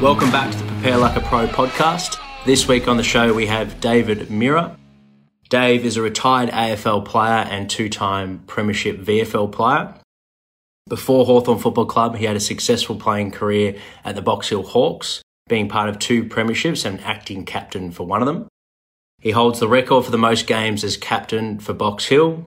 Welcome back to the Prepare Like a Pro podcast. This week on the show, we have David Mirra. Dave is a retired AFL player and two time Premiership VFL player. Before Hawthorn Football Club, he had a successful playing career at the Box Hill Hawks, being part of two premierships and acting captain for one of them. He holds the record for the most games as captain for Box Hill.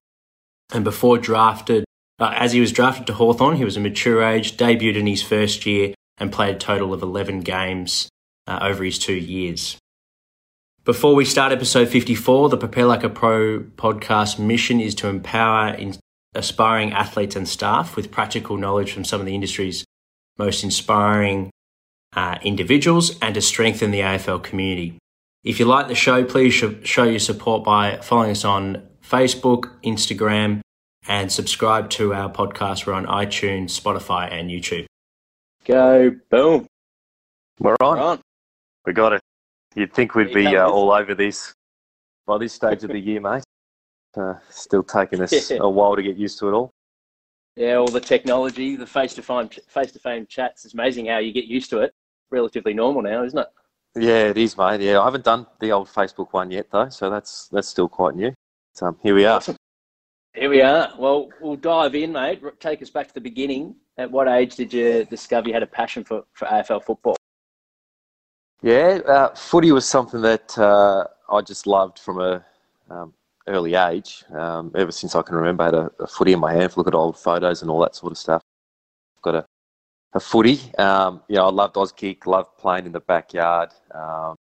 And before drafted, uh, as he was drafted to Hawthorn, he was a mature age, debuted in his first year, and played a total of 11 games uh, over his two years. Before we start episode 54, the Prepare Like a Pro podcast mission is to empower aspiring athletes and staff with practical knowledge from some of the industry's most inspiring uh, individuals and to strengthen the AFL community. If you like the show, please show your support by following us on Facebook, Instagram, and subscribe to our podcast. We're on iTunes, Spotify, and YouTube. Go, boom. We're on. We're on. We got it. You'd think we'd be uh, all over this by this stage of the year, mate. Uh, still taking us a while to get used to it all. Yeah, all the technology, the face to face face to face chats. It's amazing how you get used to it. Relatively normal now, isn't it? Yeah, it is, mate. Yeah, I haven't done the old Facebook one yet though, so that's that's still quite new. So um, here we are. Awesome. Here we are. Well, we'll dive in, mate. Take us back to the beginning. At what age did you discover you had a passion for, for AFL football? Yeah, uh, footy was something that uh, I just loved from a um, early age. Um, ever since I can remember, I had a, a, footy in my hand, look at old photos and all that sort of stuff. I've got a, a footy. Um, you know, I loved Auskick, loved playing in the backyard, um,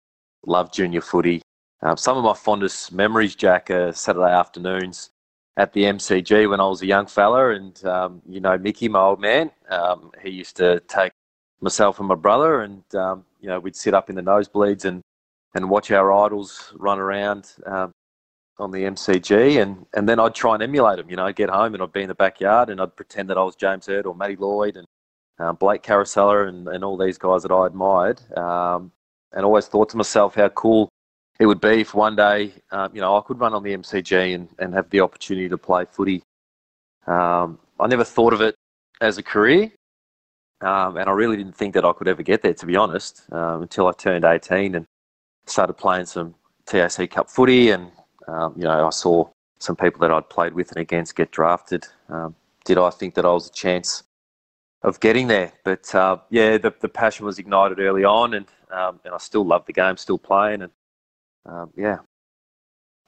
loved junior footy. Um, some of my fondest memories, Jack, are Saturday afternoons at the MCG when I was a young fella. And, um, you know, Mickey, my old man, um, he used to take myself and my brother and, you know, we'd sit up in the nosebleeds and, and watch our idols run around um, on the MCG, and, and then I'd try and emulate them. You know, I'd get home and I'd be in the backyard and I'd pretend that I was James Hird or Matty Lloyd and um, Blake Caracella and, and all these guys that I admired, um, and always thought to myself how cool it would be if one day, um, you know, I could run on the MCG and, and have the opportunity to play footy. Um, I never thought of it as a career, um, and I really didn't think that I could ever get there, to be honest, um, until I turned 18 and started playing some TAC Cup footy and um, you know, I saw some people that I'd played with and against get drafted. Um, did I think that I was a chance of getting there? But uh, yeah, the, the passion was ignited early on, and and I still love the game, still playing, and um, yeah.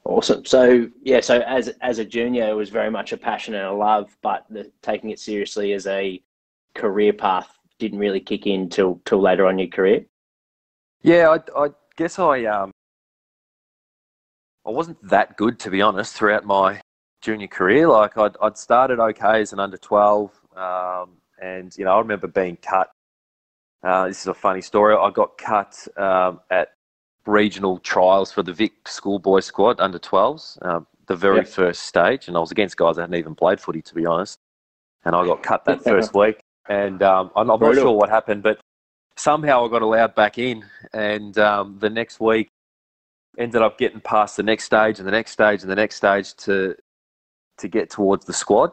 Awesome. So yeah, so as as a junior, it was very much a passion and a love, but the, taking it seriously as a career path didn't really kick in till till later on in your career. Yeah, I, I guess I um I wasn't that good to be honest throughout my junior career. Like I'd, I'd started okay as an under 12, um, and you know I remember being cut. Uh, this is a funny story. I got cut um, at regional trials for the Vic schoolboy squad under 12s, uh, the very yep. first stage, and I was against guys that hadn't even played footy to be honest. And I got cut that first week, and um, I'm, I'm not sure what happened, but somehow I got allowed back in, and um, the next week ended up getting past the next stage and the next stage and the next stage to to get towards the squad.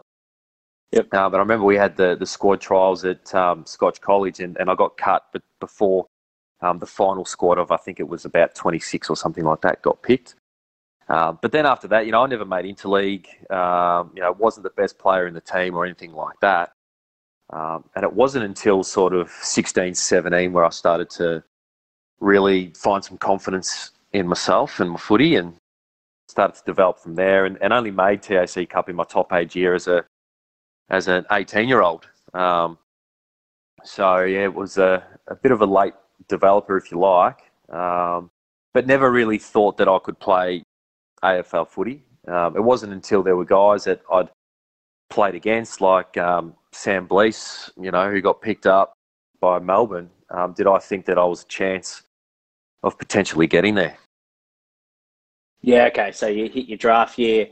Yep. Uh, but I remember we had the, the squad trials at um, Scotch College and, and I got cut but before um, the final squad of I think it was about 26 or something like that got picked. Uh, but then after that, you know, I never made interleague. Um, you know, wasn't the best player in the team or anything like that. Um, and it wasn't until sort of 16, 17 where I started to really find some confidence in myself and my footy and started to develop from there and, and only made TAC Cup in my top age year as a as an 18 year old. Um, so yeah, it was a, a bit of a late developer, if you like, um, but never really thought that I could play AFL footy. Um, it wasn't until there were guys that I'd played against, like um, Sam Blease, you know, who got picked up by Melbourne, um, did I think that I was a chance of potentially getting there. Yeah, okay. So you hit your draft year.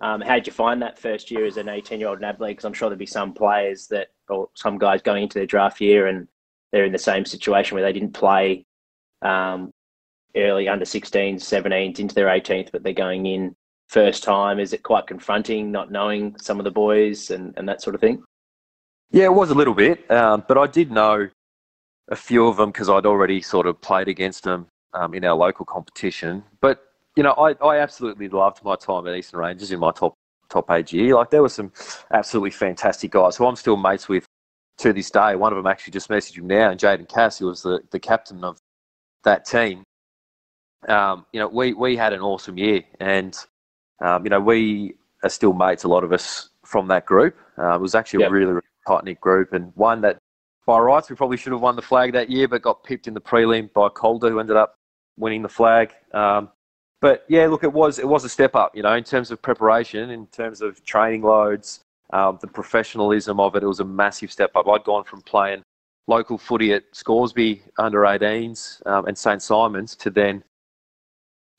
Um, how did you find that first year as an 18 year old NAB league? Because I'm sure there'd be some players that, or some guys going into their draft year and they're in the same situation where they didn't play um, early under 16s, 17s into their 18th, but they're going in first time. Is it quite confronting not knowing some of the boys and, and that sort of thing? Yeah, it was a little bit, um, but I did know a few of them because I'd already sort of played against them um, in our local competition. But you know, I, I absolutely loved my time at Eastern Rangers in my top top age year. Like there were some absolutely fantastic guys who I'm still mates with to this day. One of them actually just messaged him now, and Jaden Cass, who was the, the captain of that team. Um, you know, we, we had an awesome year, and um, you know, we are still mates. A lot of us from that group. Uh, it was actually yep. a really, really tight knit group, and one that by rights we probably should have won the flag that year, but got pipped in the prelim by Calder, who ended up winning the flag. Um, but yeah, look, it was it was a step up, you know, in terms of preparation, in terms of training loads, um, the professionalism of it. It was a massive step up. I'd gone from playing local footy at Scoresby under 18s um, and St Simons to then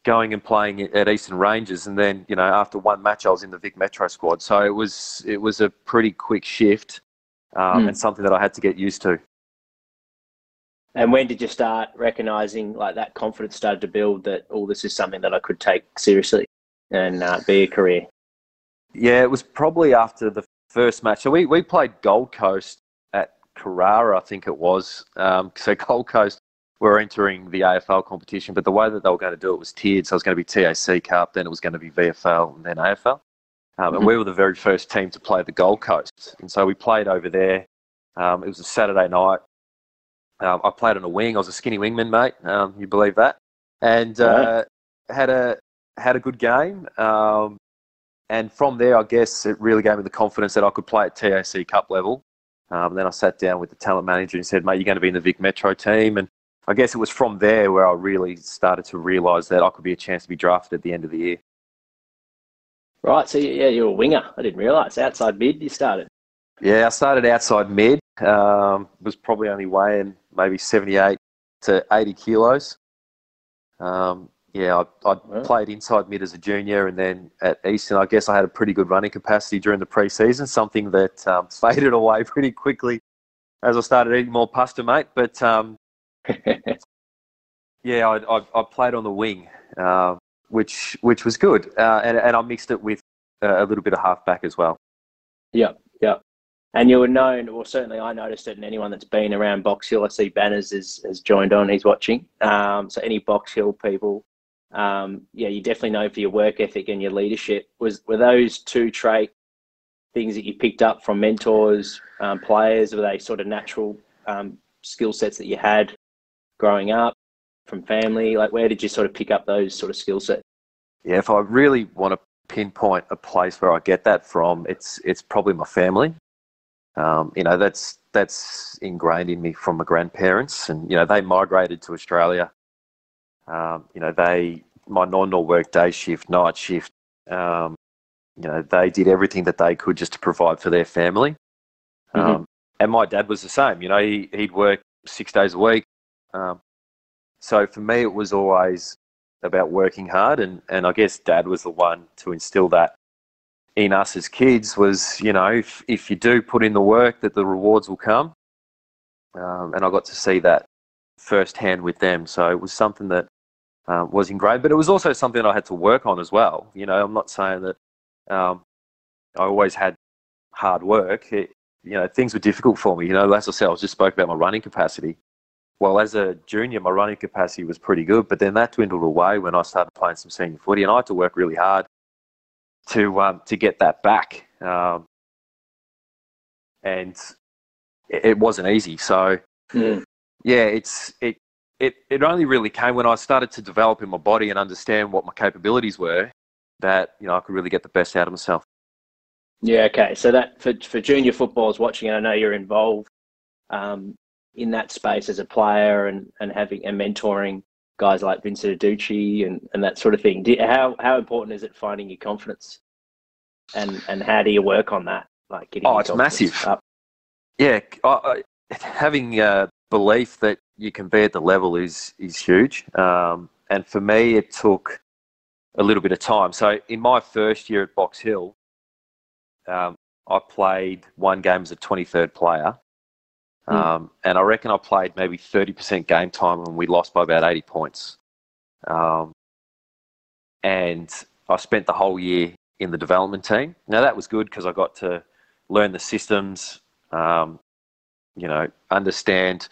going and playing at Eastern Rangers, and then you know after one match I was in the Vic Metro squad. So it was it was a pretty quick shift um, mm. and something that I had to get used to. And when did you start recognizing like that confidence started to build that all oh, this is something that I could take seriously and uh, be a career? Yeah, it was probably after the first match. So we, we played Gold Coast at Carrara, I think it was. Um, so Gold Coast were entering the AFL competition, but the way that they were going to do it was tiered. So it was going to be TAC Cup, then it was going to be VFL, and then AFL. Um, and mm-hmm. we were the very first team to play the Gold Coast. And so we played over there. Um, it was a Saturday night. Um, I played on a wing. I was a skinny wingman, mate. Um, you believe that? And uh, had a had a good game. Um, and from there, I guess it really gave me the confidence that I could play at TAC Cup level. Um, then I sat down with the talent manager and said, "Mate, you're going to be in the Vic Metro team." And I guess it was from there where I really started to realise that I could be a chance to be drafted at the end of the year. Right. So yeah, you're a winger. I didn't realise outside mid you started. Yeah, I started outside mid. Um, was probably only weighing maybe 78 to 80 kilos. Um, yeah, I, I right. played inside mid as a junior, and then at Eastern, I guess I had a pretty good running capacity during the pre-season, something that um, faded away pretty quickly as I started eating more pasta, mate. But um, yeah, I, I, I, played on the wing, uh, which which was good, uh, and, and I mixed it with a little bit of halfback as well. Yeah, yeah. And you were known, well, certainly I noticed it, and anyone that's been around Box Hill, I see Banners has, has joined on, he's watching. Um, so, any Box Hill people, um, yeah, you're definitely known for your work ethic and your leadership. Was Were those two trait things that you picked up from mentors, um, players? Were they sort of natural um, skill sets that you had growing up from family? Like, where did you sort of pick up those sort of skill sets? Yeah, if I really want to pinpoint a place where I get that from, it's it's probably my family. Um, you know, that's that's ingrained in me from my grandparents, and you know, they migrated to Australia. Um, you know, they my non work day shift, night shift. Um, you know, they did everything that they could just to provide for their family. Mm-hmm. Um, and my dad was the same. You know, he, he'd work six days a week. Um, so for me, it was always about working hard, and, and I guess dad was the one to instill that in us as kids was, you know, if, if you do put in the work, that the rewards will come. Um, and I got to see that firsthand with them. So it was something that um, was ingrained, but it was also something I had to work on as well. You know, I'm not saying that um, I always had hard work. It, you know, things were difficult for me. You know, as I said, I just spoke about my running capacity. Well, as a junior, my running capacity was pretty good, but then that dwindled away when I started playing some senior footy, and I had to work really hard to um, to get that back. Um, and it, it, wasn't easy. So mm. yeah, it's it it it only really came when I started to develop in my body and understand what my capabilities were that you know I could really get the best out of myself. Yeah. Okay. So that for for junior footballers watching, and I know you're involved um, in that space as a player and and having and mentoring guys like Vincent Adducci and, and that sort of thing. Do, how how important is it finding your confidence, and and how do you work on that? Like getting oh, it's massive. Up? Yeah, I, I, having uh, belief that you can be at the level is is huge. Um, and for me, it took a little bit of time. So in my first year at Box Hill, um, I played one game as a 23rd player, Hmm. Um, and I reckon I played maybe 30% game time and we lost by about 80 points. Um, and I spent the whole year in the development team. Now, that was good because I got to learn the systems, um, you know, understand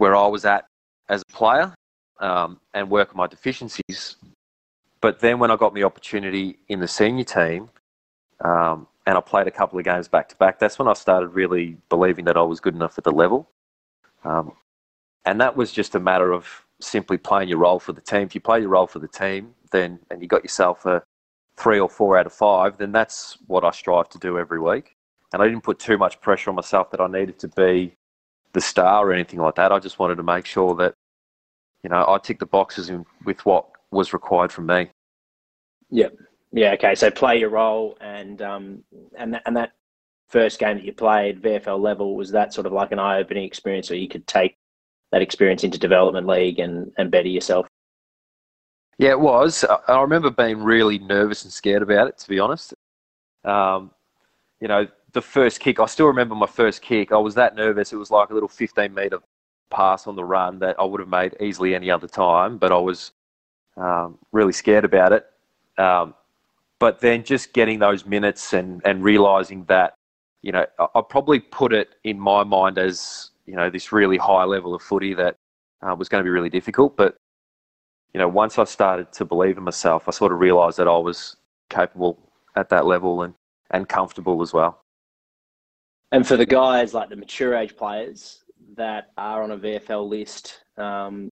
where I was at as a player um, and work on my deficiencies. But then when I got the opportunity in the senior team, um, and I played a couple of games back to back, that's when I started really believing that I was good enough at the level. Um, and that was just a matter of simply playing your role for the team. If you play your role for the team, then and you got yourself a three or four out of five, then that's what I strive to do every week. And I didn't put too much pressure on myself that I needed to be the star or anything like that. I just wanted to make sure that, you know, I ticked the boxes in, with what was required from me. Yep. Yeah. Okay. So play your role, and um, and that, and that first game that you played, VFL level, was that sort of like an eye-opening experience, where you could take that experience into development league and and better yourself. Yeah, it was. I remember being really nervous and scared about it, to be honest. Um, you know, the first kick, I still remember my first kick. I was that nervous. It was like a little 15 metre pass on the run that I would have made easily any other time, but I was um, really scared about it. Um, but then just getting those minutes and, and realising that, you know, I, I, probably put it in my mind as, you know, this really high level of footy that uh, was going to be really difficult. But you know, once I started to believe in myself, I sort of realised that I was capable at that level and, and comfortable as well. And for the guys like the mature age players that are on a VFL list, um,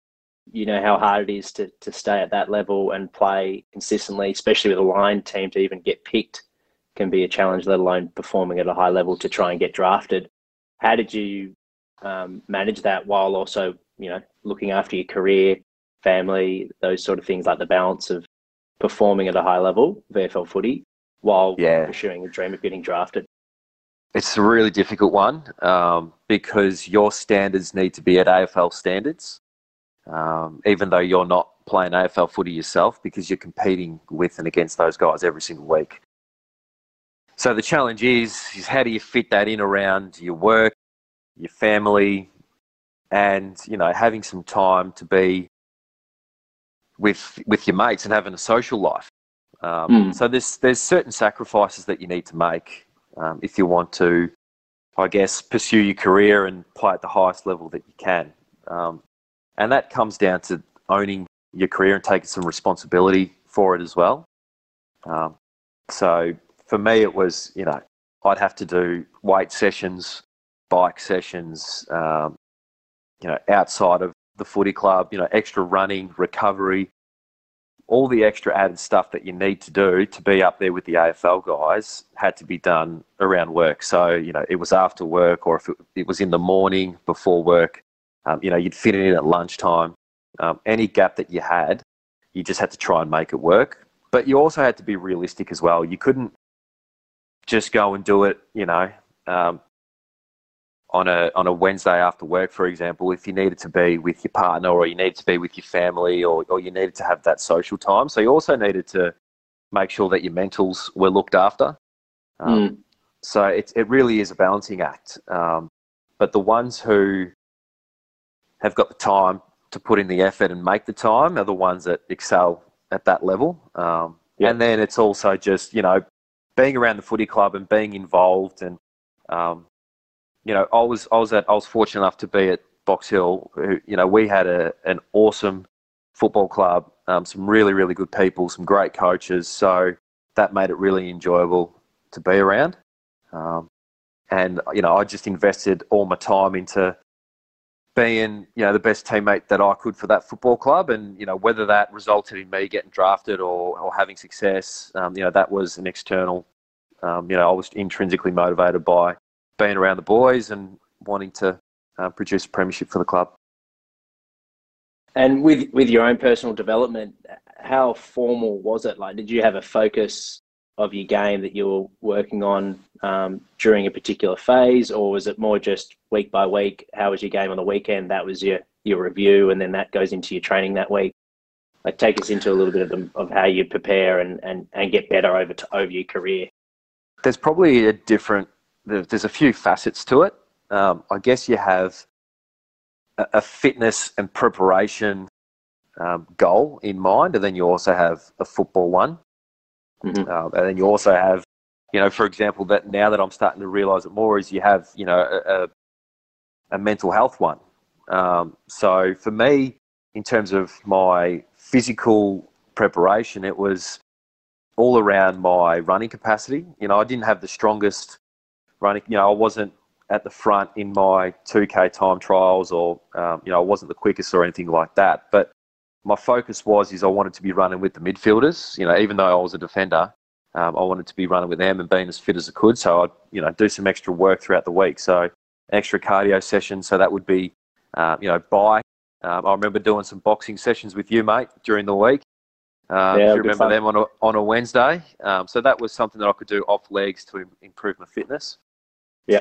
you know how hard it is to, to stay at that level and play consistently, especially with a line team to even get picked can be a challenge, let alone performing at a high level to try and get drafted. How did you um, manage that while also, you know, looking after your career family, those sort of things, like the balance of performing at a high level, VFL footy, while yeah. pursuing a dream of getting drafted? It's a really difficult one um, because your standards need to be at AFL standards, um, even though you're not playing AFL footy yourself because you're competing with and against those guys every single week. So the challenge is, is how do you fit that in around your work, your family, and you know having some time to be with with your mates and having a social life. Um, mm. So there's there's certain sacrifices that you need to make um, if you want to, I guess, pursue your career and play at the highest level that you can. Um, and that comes down to owning your career and taking some responsibility for it as well. Um, so for me, it was you know I'd have to do weight sessions, bike sessions, um, you know, outside of the footy club, you know, extra running, recovery, all the extra added stuff that you need to do to be up there with the AFL guys had to be done around work. So, you know, it was after work or if it, it was in the morning before work, um, you know, you'd fit it in at lunchtime. Um, any gap that you had, you just had to try and make it work. But you also had to be realistic as well. You couldn't just go and do it, you know, um, on a on a Wednesday after work, for example, if you needed to be with your partner or you needed to be with your family or, or you needed to have that social time. So you also needed to make sure that your mentals were looked after. Um, mm. So it it really is a balancing act. Um, but the ones who have got the time to put in the effort and make the time are the ones that excel at that level. Um, yep. And then it's also just you know being around the footy club and being involved and um, you know, I was I was at I was fortunate enough to be at Box Hill. You know, we had a an awesome football club, um, some really really good people, some great coaches. So that made it really enjoyable to be around. Um, and you know, I just invested all my time into being you know the best teammate that I could for that football club, and you know whether that resulted in me getting drafted or, or having success, um, you know that was an external. Um, you know, I was intrinsically motivated by being around the boys and wanting to uh, produce a premiership for the club. And with with your own personal development, how formal was it? Like, did you have a focus of your game that you were working on um, during a particular phase, or was it more just week by week? How was your game on the weekend? That was your your review, and then that goes into your training that week. Like, take us into a little bit of, the, of how you prepare and, and, and get better over to, over your career. There's probably a different there's a few facets to it. Um, I guess you have a, a fitness and preparation um, goal in mind, and then you also have a football one, mm-hmm. um, and then you also have, you know, for example, that now that I'm starting to realise it more is you have, you know, a, a mental health one. Um, so for me, in terms of my physical preparation, it was all around my running capacity. You know, I didn't have the strongest running. You know, I wasn't at the front in my 2K time trials, or um, you know, I wasn't the quickest or anything like that. But my focus was is I wanted to be running with the midfielders. You know, even though I was a defender, um, I wanted to be running with them and being as fit as I could. So I'd you know do some extra work throughout the week. So extra cardio sessions. So that would be uh, you know bike. Um, I remember doing some boxing sessions with you, mate, during the week. Um, yeah, if you remember them on a, on a Wednesday. Um, so that was something that I could do off legs to improve my fitness. Yeah.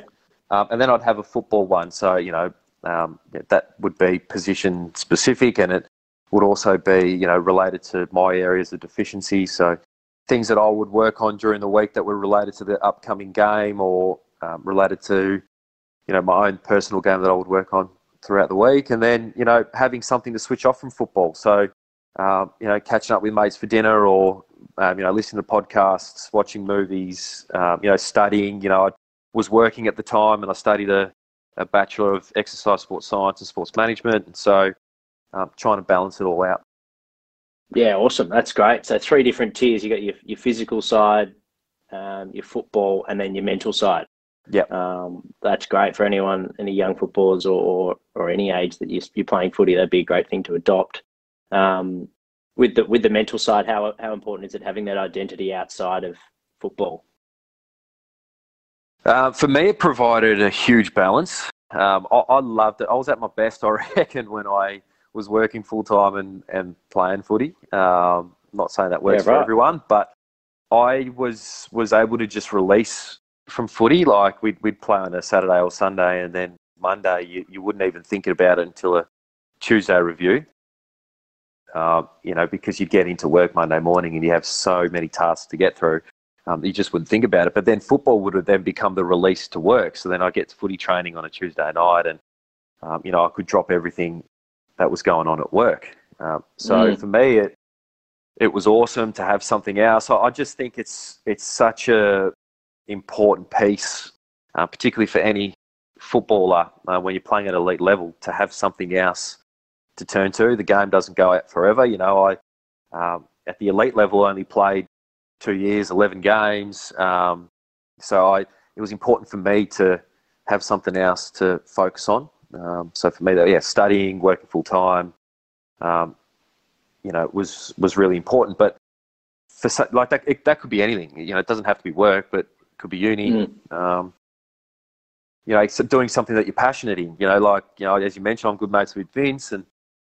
Um, and then I'd have a football one. So, you know, um, that would be position specific and it would also be, you know, related to my areas of deficiency. So things that I would work on during the week that were related to the upcoming game or um, related to, you know, my own personal game that I would work on throughout the week. And then, you know, having something to switch off from football. So, um, you know, catching up with mates for dinner or, um, you know, listening to podcasts, watching movies, um, you know, studying. You know, I was working at the time and I studied a, a Bachelor of Exercise Sports Science and Sports Management. And so um, trying to balance it all out. Yeah, awesome. That's great. So three different tiers. You got your, your physical side, um, your football, and then your mental side. Yeah, um, that's great for anyone, any young footballers or, or, or any age that you're, you're, playing footy. That'd be a great thing to adopt. Um, with the with the mental side, how how important is it having that identity outside of football? Uh, for me, it provided a huge balance. Um, I, I, loved it. I was at my best, I reckon, when I was working full time and, and playing footy. Um, not saying that works yeah, right. for everyone, but I was was able to just release from footy. Like we'd we'd play on a Saturday or Sunday, and then Monday you, you wouldn't even think about it until a Tuesday review. Uh, you know, because you get into work Monday morning and you have so many tasks to get through, um, you just wouldn't think about it. But then football would have then become the release to work. So then I get footy training on a Tuesday night, and um, you know I could drop everything that was going on at work. Um, so mm. for me, it it was awesome to have something else. I just think it's it's such a important piece, uh, particularly for any footballer uh, when you're playing at elite level, to have something else to turn to. The game doesn't go out forever. You know, I um, at the elite level only played two years, eleven games. Um, so I it was important for me to have something else to focus on. Um, so for me, yeah, studying, working full time, um, you know, was was really important. But for like that, it, that could be anything. You know, it doesn't have to be work, but it could be uni. Mm. Um, you know, doing something that you're passionate in. You know, like you know, as you mentioned, I'm good mates with Vince, and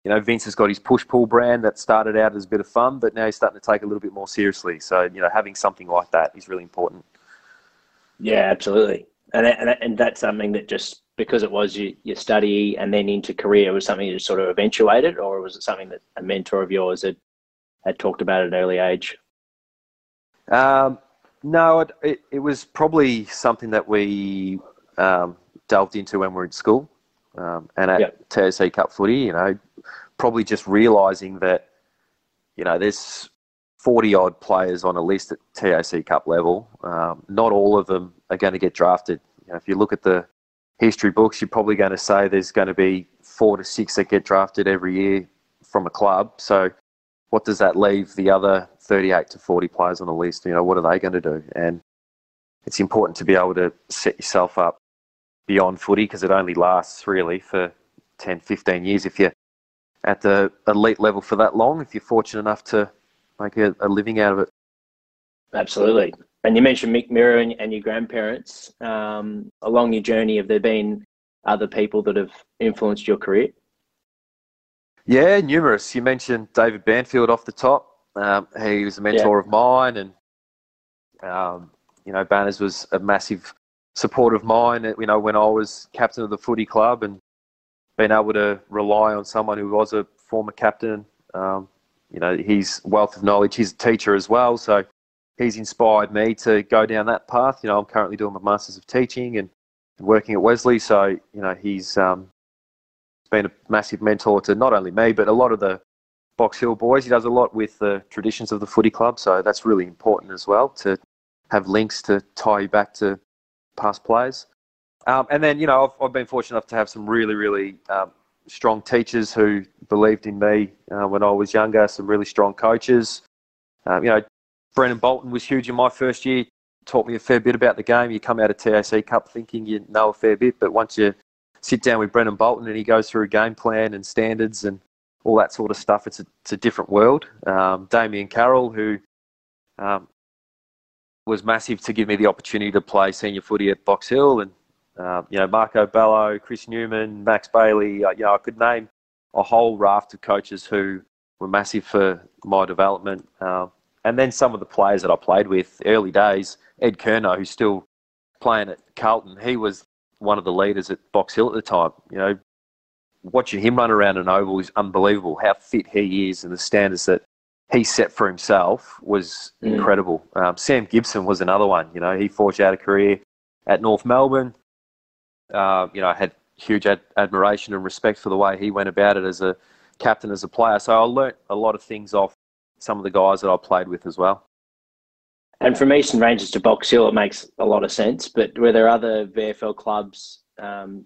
you know, Vince has got his push pull brand that started out as a bit of fun, but now he's starting to take a little bit more seriously. So you know, having something like that is really important. Yeah, absolutely, and and and that's something that just because it was your, your study and then into career was something you sort of eventuated, or was it something that a mentor of yours had had talked about at an early age? Um, no, it, it, it, was probably something that we um, delved into when we were in school. Um, and at yep. TAC Cup footy, you know, probably just realising that, you know, there's 40 odd players on a list at TAC Cup level. Um, not all of them are going to get drafted. You know, if you look at the history books, you're probably going to say there's going to be four to six that get drafted every year from a club. So, what does that leave the other 38 to 40 players on the list? You know, what are they going to do? And it's important to be able to set yourself up beyond footy because it only lasts really for 10, 15 years if you're at the elite level for that long, if you're fortunate enough to make a, a living out of it. Absolutely. And you mentioned Mick Mirra and, and your grandparents. Um, along your journey, have there been other people that have influenced your career? Yeah, numerous. You mentioned David Banfield off the top. Um, he was a mentor yeah. of mine, and um, you know, Banners was a massive support of mine. You know, when I was captain of the footy club, and being able to rely on someone who was a former captain. Um, you know, his wealth of knowledge. He's a teacher as well, so he's inspired me to go down that path. You know, I'm currently doing my masters of teaching and working at Wesley, so you know, he's um, been a massive mentor to not only me but a lot of the Box Hill boys. He does a lot with the traditions of the footy club, so that's really important as well to have links to tie you back to past players. Um, and then, you know, I've, I've, been fortunate enough to have some really, really um, strong teachers who believed in me uh, when I was younger. Some really strong coaches. Um, you know, Brendan Bolton was huge in my first year. Taught me a fair bit about the game. You come out of TAC Cup thinking you know a fair bit, but once you sit down with Brendan Bolton and he goes through a game plan and standards and all that sort of stuff, it's a, it's a different world. Um, Damien Carroll, who um, was massive to give me the opportunity to play senior footy at Box Hill, and uh, you know Marco Bello, Chris Newman, Max Bailey. Uh, you know I could name a whole raft of coaches who were massive for my development. Uh, and then some of the players that I played with early days, Ed Curnow, who's still playing at Carlton, he was one of the leaders at Box Hill at the time. You know, watching him run around an oval is unbelievable. How fit he is and the standards that he set for himself was mm. incredible. Um, Sam Gibson was another one. You know, he forged out a career at North Melbourne. Uh, you know, I had huge ad- admiration and respect for the way he went about it as a captain, as a player. So I learnt a lot of things off some of the guys that I played with as well. And from Eastern Rangers to Box Hill, it makes a lot of sense. But were there other VFL clubs um,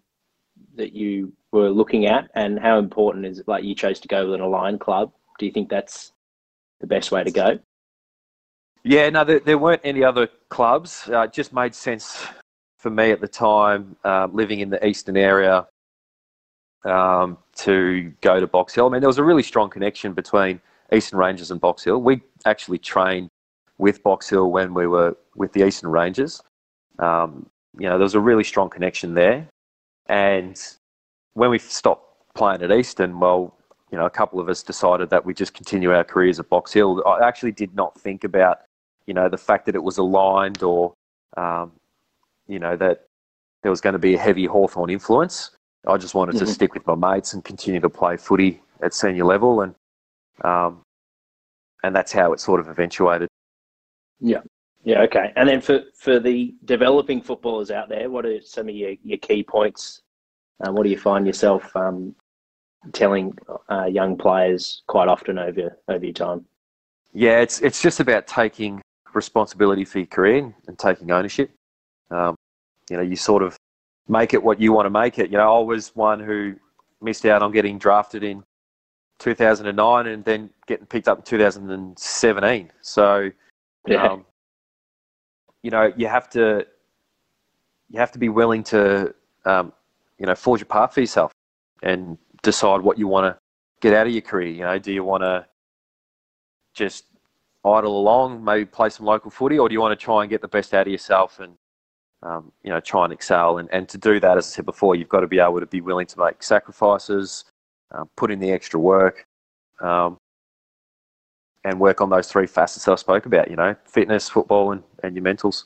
that you were looking at, and how important is it? Like you chose to go with an aligned club. Do you think that's the best way to go? Yeah, no, there, there weren't any other clubs. Uh, it just made sense for me at the time, uh, living in the eastern area, um, to go to Box Hill. I mean, there was a really strong connection between Eastern Rangers and Box Hill. We actually trained with Box Hill when we were with the Eastern Rangers. Um, you know, there was a really strong connection there. And when we stopped playing at Eastern, well, you know, a couple of us decided that we just continue our careers at Box Hill. I actually did not think about, you know, the fact that it was aligned or, um, you know, that there was going to be a heavy Hawthorn influence. I just wanted mm-hmm. to stick with my mates and continue to play footy at senior level, and um, and that's how it sort of eventuated. Yeah, yeah, okay. And then for for the developing footballers out there, what are some of your, your key points? Uh, what do you find yourself um, telling uh, young players quite often over over your time? Yeah, it's it's just about taking responsibility for your career and taking ownership. Um, you know, you sort of make it what you want to make it. You know, I was one who missed out on getting drafted in 2009 and then getting picked up in 2017. So, yeah. Um, you know, you have to you have to be willing to um, you know forge a path for yourself and decide what you want to get out of your career. You know, do you want to just idle along, maybe play some local footy, or do you want to try and get the best out of yourself and um, you know, try and excel. And, and to do that, as I said before, you've got to be able to be willing to make sacrifices, uh, put in the extra work, um, and work on those three facets that I spoke about. You know, fitness, football, and, and your mentals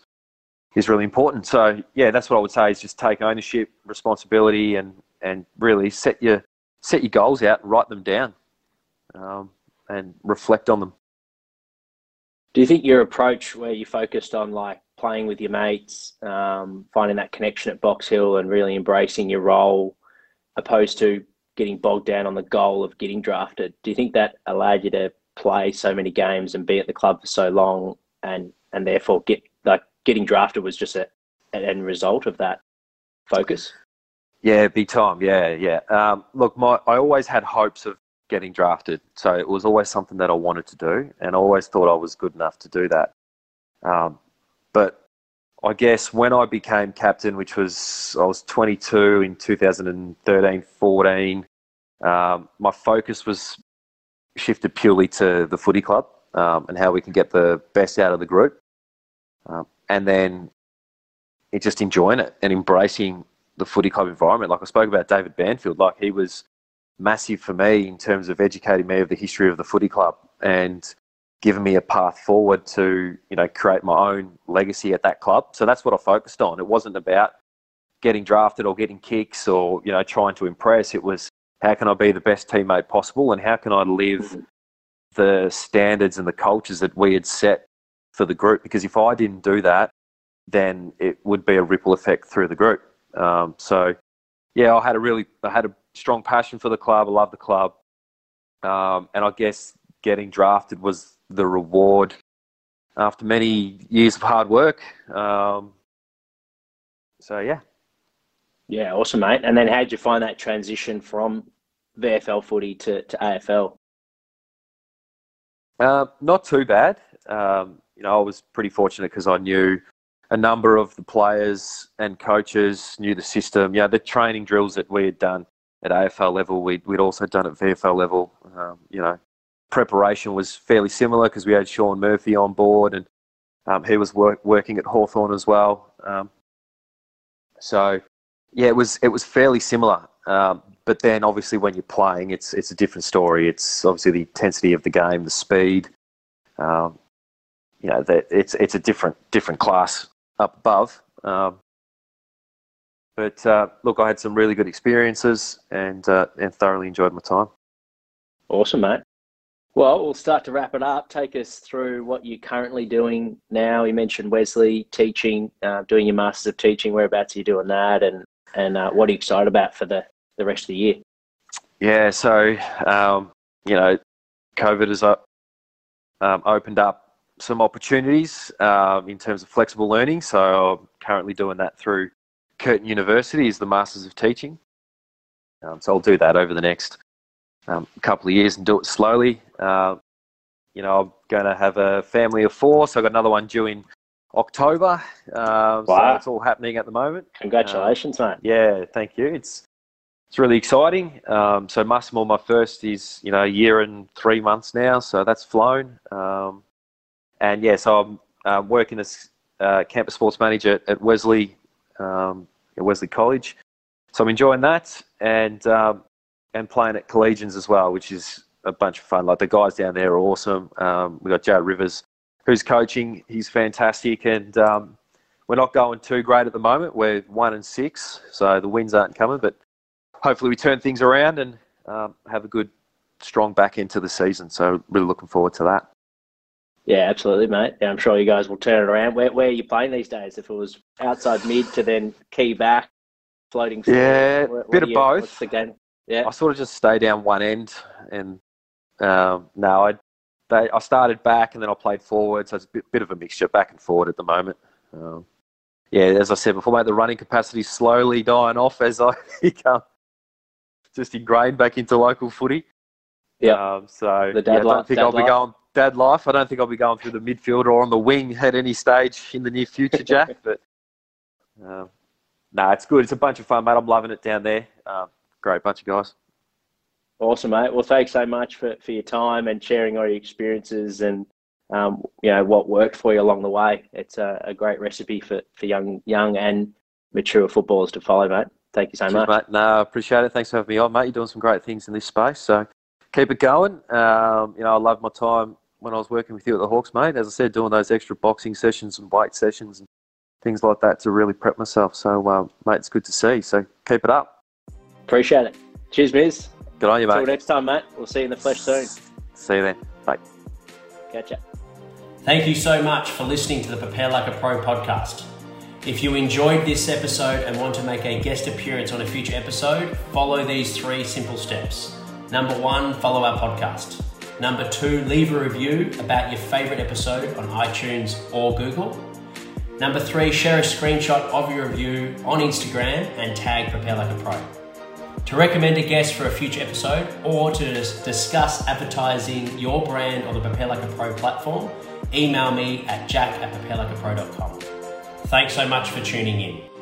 is really important. So yeah, that's what I would say is just take ownership, responsibility, and and really set your set your goals out and write them down, um, and reflect on them. Do you think your approach, where you focused on like playing with your mates, um, finding that connection at Box Hill, and really embracing your role, opposed to getting bogged down on the goal of getting drafted. Do you think that allowed you to play so many games and be at the club for so long, and and therefore get like getting drafted was just a, an end result of that focus? Yeah, big time. Yeah, yeah. Um, look, my I always had hopes of getting drafted, so it was always something that I wanted to do, and I always thought I was good enough to do that. Um, but I guess when I became captain, which was I was 22 in 2013 14, um, my focus was shifted purely to the footy club um, and how we can get the best out of the group. Um, and then it just enjoying it and embracing the footy club environment. Like I spoke about David Banfield, like he was massive for me in terms of educating me of the history of the footy club and given me a path forward to you know create my own legacy at that club. So that's what I focused on. It wasn't about getting drafted or getting kicks or you know trying to impress. It was how can I be the best teammate possible and how can I live the standards and the cultures that we had set for the group. Because if I didn't do that, then it would be a ripple effect through the group. Um, so yeah, I had a really I had a strong passion for the club. I love the club, um, and I guess getting drafted was the reward after many years of hard work. Um, so yeah. Yeah, awesome, mate. And then how did you find that transition from VFL footy to, to AFL? Uh, not too bad. Um, you know, I was pretty fortunate because I knew a number of the players and coaches, knew the system. Yeah, the training drills that we had done at AFL level, we'd, we'd also done at VFL level. Um, you know, preparation was fairly similar because we had Sean Murphy on board and um, he was work, working at Hawthorn as well. Um, so, yeah, it was it was fairly similar. Um, but then, obviously, when you're playing, it's it's a different story. It's obviously the intensity of the game, the speed. Um, you know, that it's it's a different different class up above. Um, but uh, look, I had some really good experiences and uh, and thoroughly enjoyed my time. Awesome, mate. Well, we'll start to wrap it up. Take us through what you're currently doing now. You mentioned Wesley teaching, uh, doing your Masters of Teaching. Whereabouts are you doing that? And, and uh, what are you excited about for the, the rest of the year? Yeah, so, um, you know, COVID has uh, um, opened up some opportunities um, in terms of flexible learning. So I'm currently doing that through Curtin University as the Masters of Teaching. Um, so I'll do that over the next um, couple of years and do it slowly. Uh, you know, I'm going to have a family of four, so I've got another one due in October. Um, wow. So it's all happening at the moment. Congratulations, um, mate. Yeah, thank you. It's it's really exciting. Um, so Massimo, my first is you know a year and three months now, so that's flown. Um, and yeah, so I'm uh, working as uh, campus sports manager at, at Wesley um, at Wesley College. So I'm enjoying that, and um, and playing at Collegians as well, which is a bunch of fun. Like the guys down there are awesome. Um, we got Jared Rivers, who's coaching. He's fantastic, and um, we're not going too great at the moment. We're one and six, so the wins aren't coming. But hopefully, we turn things around and um, have a good, strong back end to the season. So really looking forward to that. Yeah, absolutely, mate. Yeah, I'm sure you guys will turn it around. Where, where are you playing these days? If it was outside mid to then key back, floating. Forward, yeah, what, bit of you, both. What's the game? Yeah. I sort of just stay down one end, and um, no, I they, I started back and then I played forward, so it's a bit, bit of a mixture, back and forward at the moment. Um, yeah, as I said before, mate, the running capacity is slowly dying off as I become just ingrained back into local footy. Yeah. Um, so the dad yeah, I don't think I'll life. be going dad life. I don't think I'll be going through the midfield or on the wing at any stage in the near future, Jack. but uh, no, nah, it's good. It's a bunch of fun, mate. I'm loving it down there. Um, great bunch of guys. Awesome, mate. Well, thanks so much for, for your time and sharing all your experiences and um, you know what worked for you along the way. It's a, a, great recipe for, for young young and mature footballers to follow, mate. Thank you so Cheers, much. Mate. No, appreciate it. Thanks for having me on, mate. You're doing some great things in this space, so keep it going. Um, you know, I love my time when I was working with you at the Hawks, mate. As I said, doing those extra boxing sessions and weight sessions and things like that to really prep myself. So, uh, mate, it's good to see. So keep it up. Appreciate it. Cheers, Miz. Good on you, mate. Until next time, mate. We'll see you in the flesh soon. See you then. Bye. Catch ya. Thank you so much for listening to the Prepare Like a Pro podcast. If you enjoyed this episode and want to make a guest appearance on a future episode, follow these three simple steps. Number one, follow our podcast. Number two, leave a review about your favorite episode on iTunes or Google. Number three, share a screenshot of your review on Instagram and tag Prepare Like a Pro. To recommend a guest for a future episode or to discuss advertising your brand on the Prepare Like a Pro platform, email me at jack at preparelikeapro.com. Thanks so much for tuning in.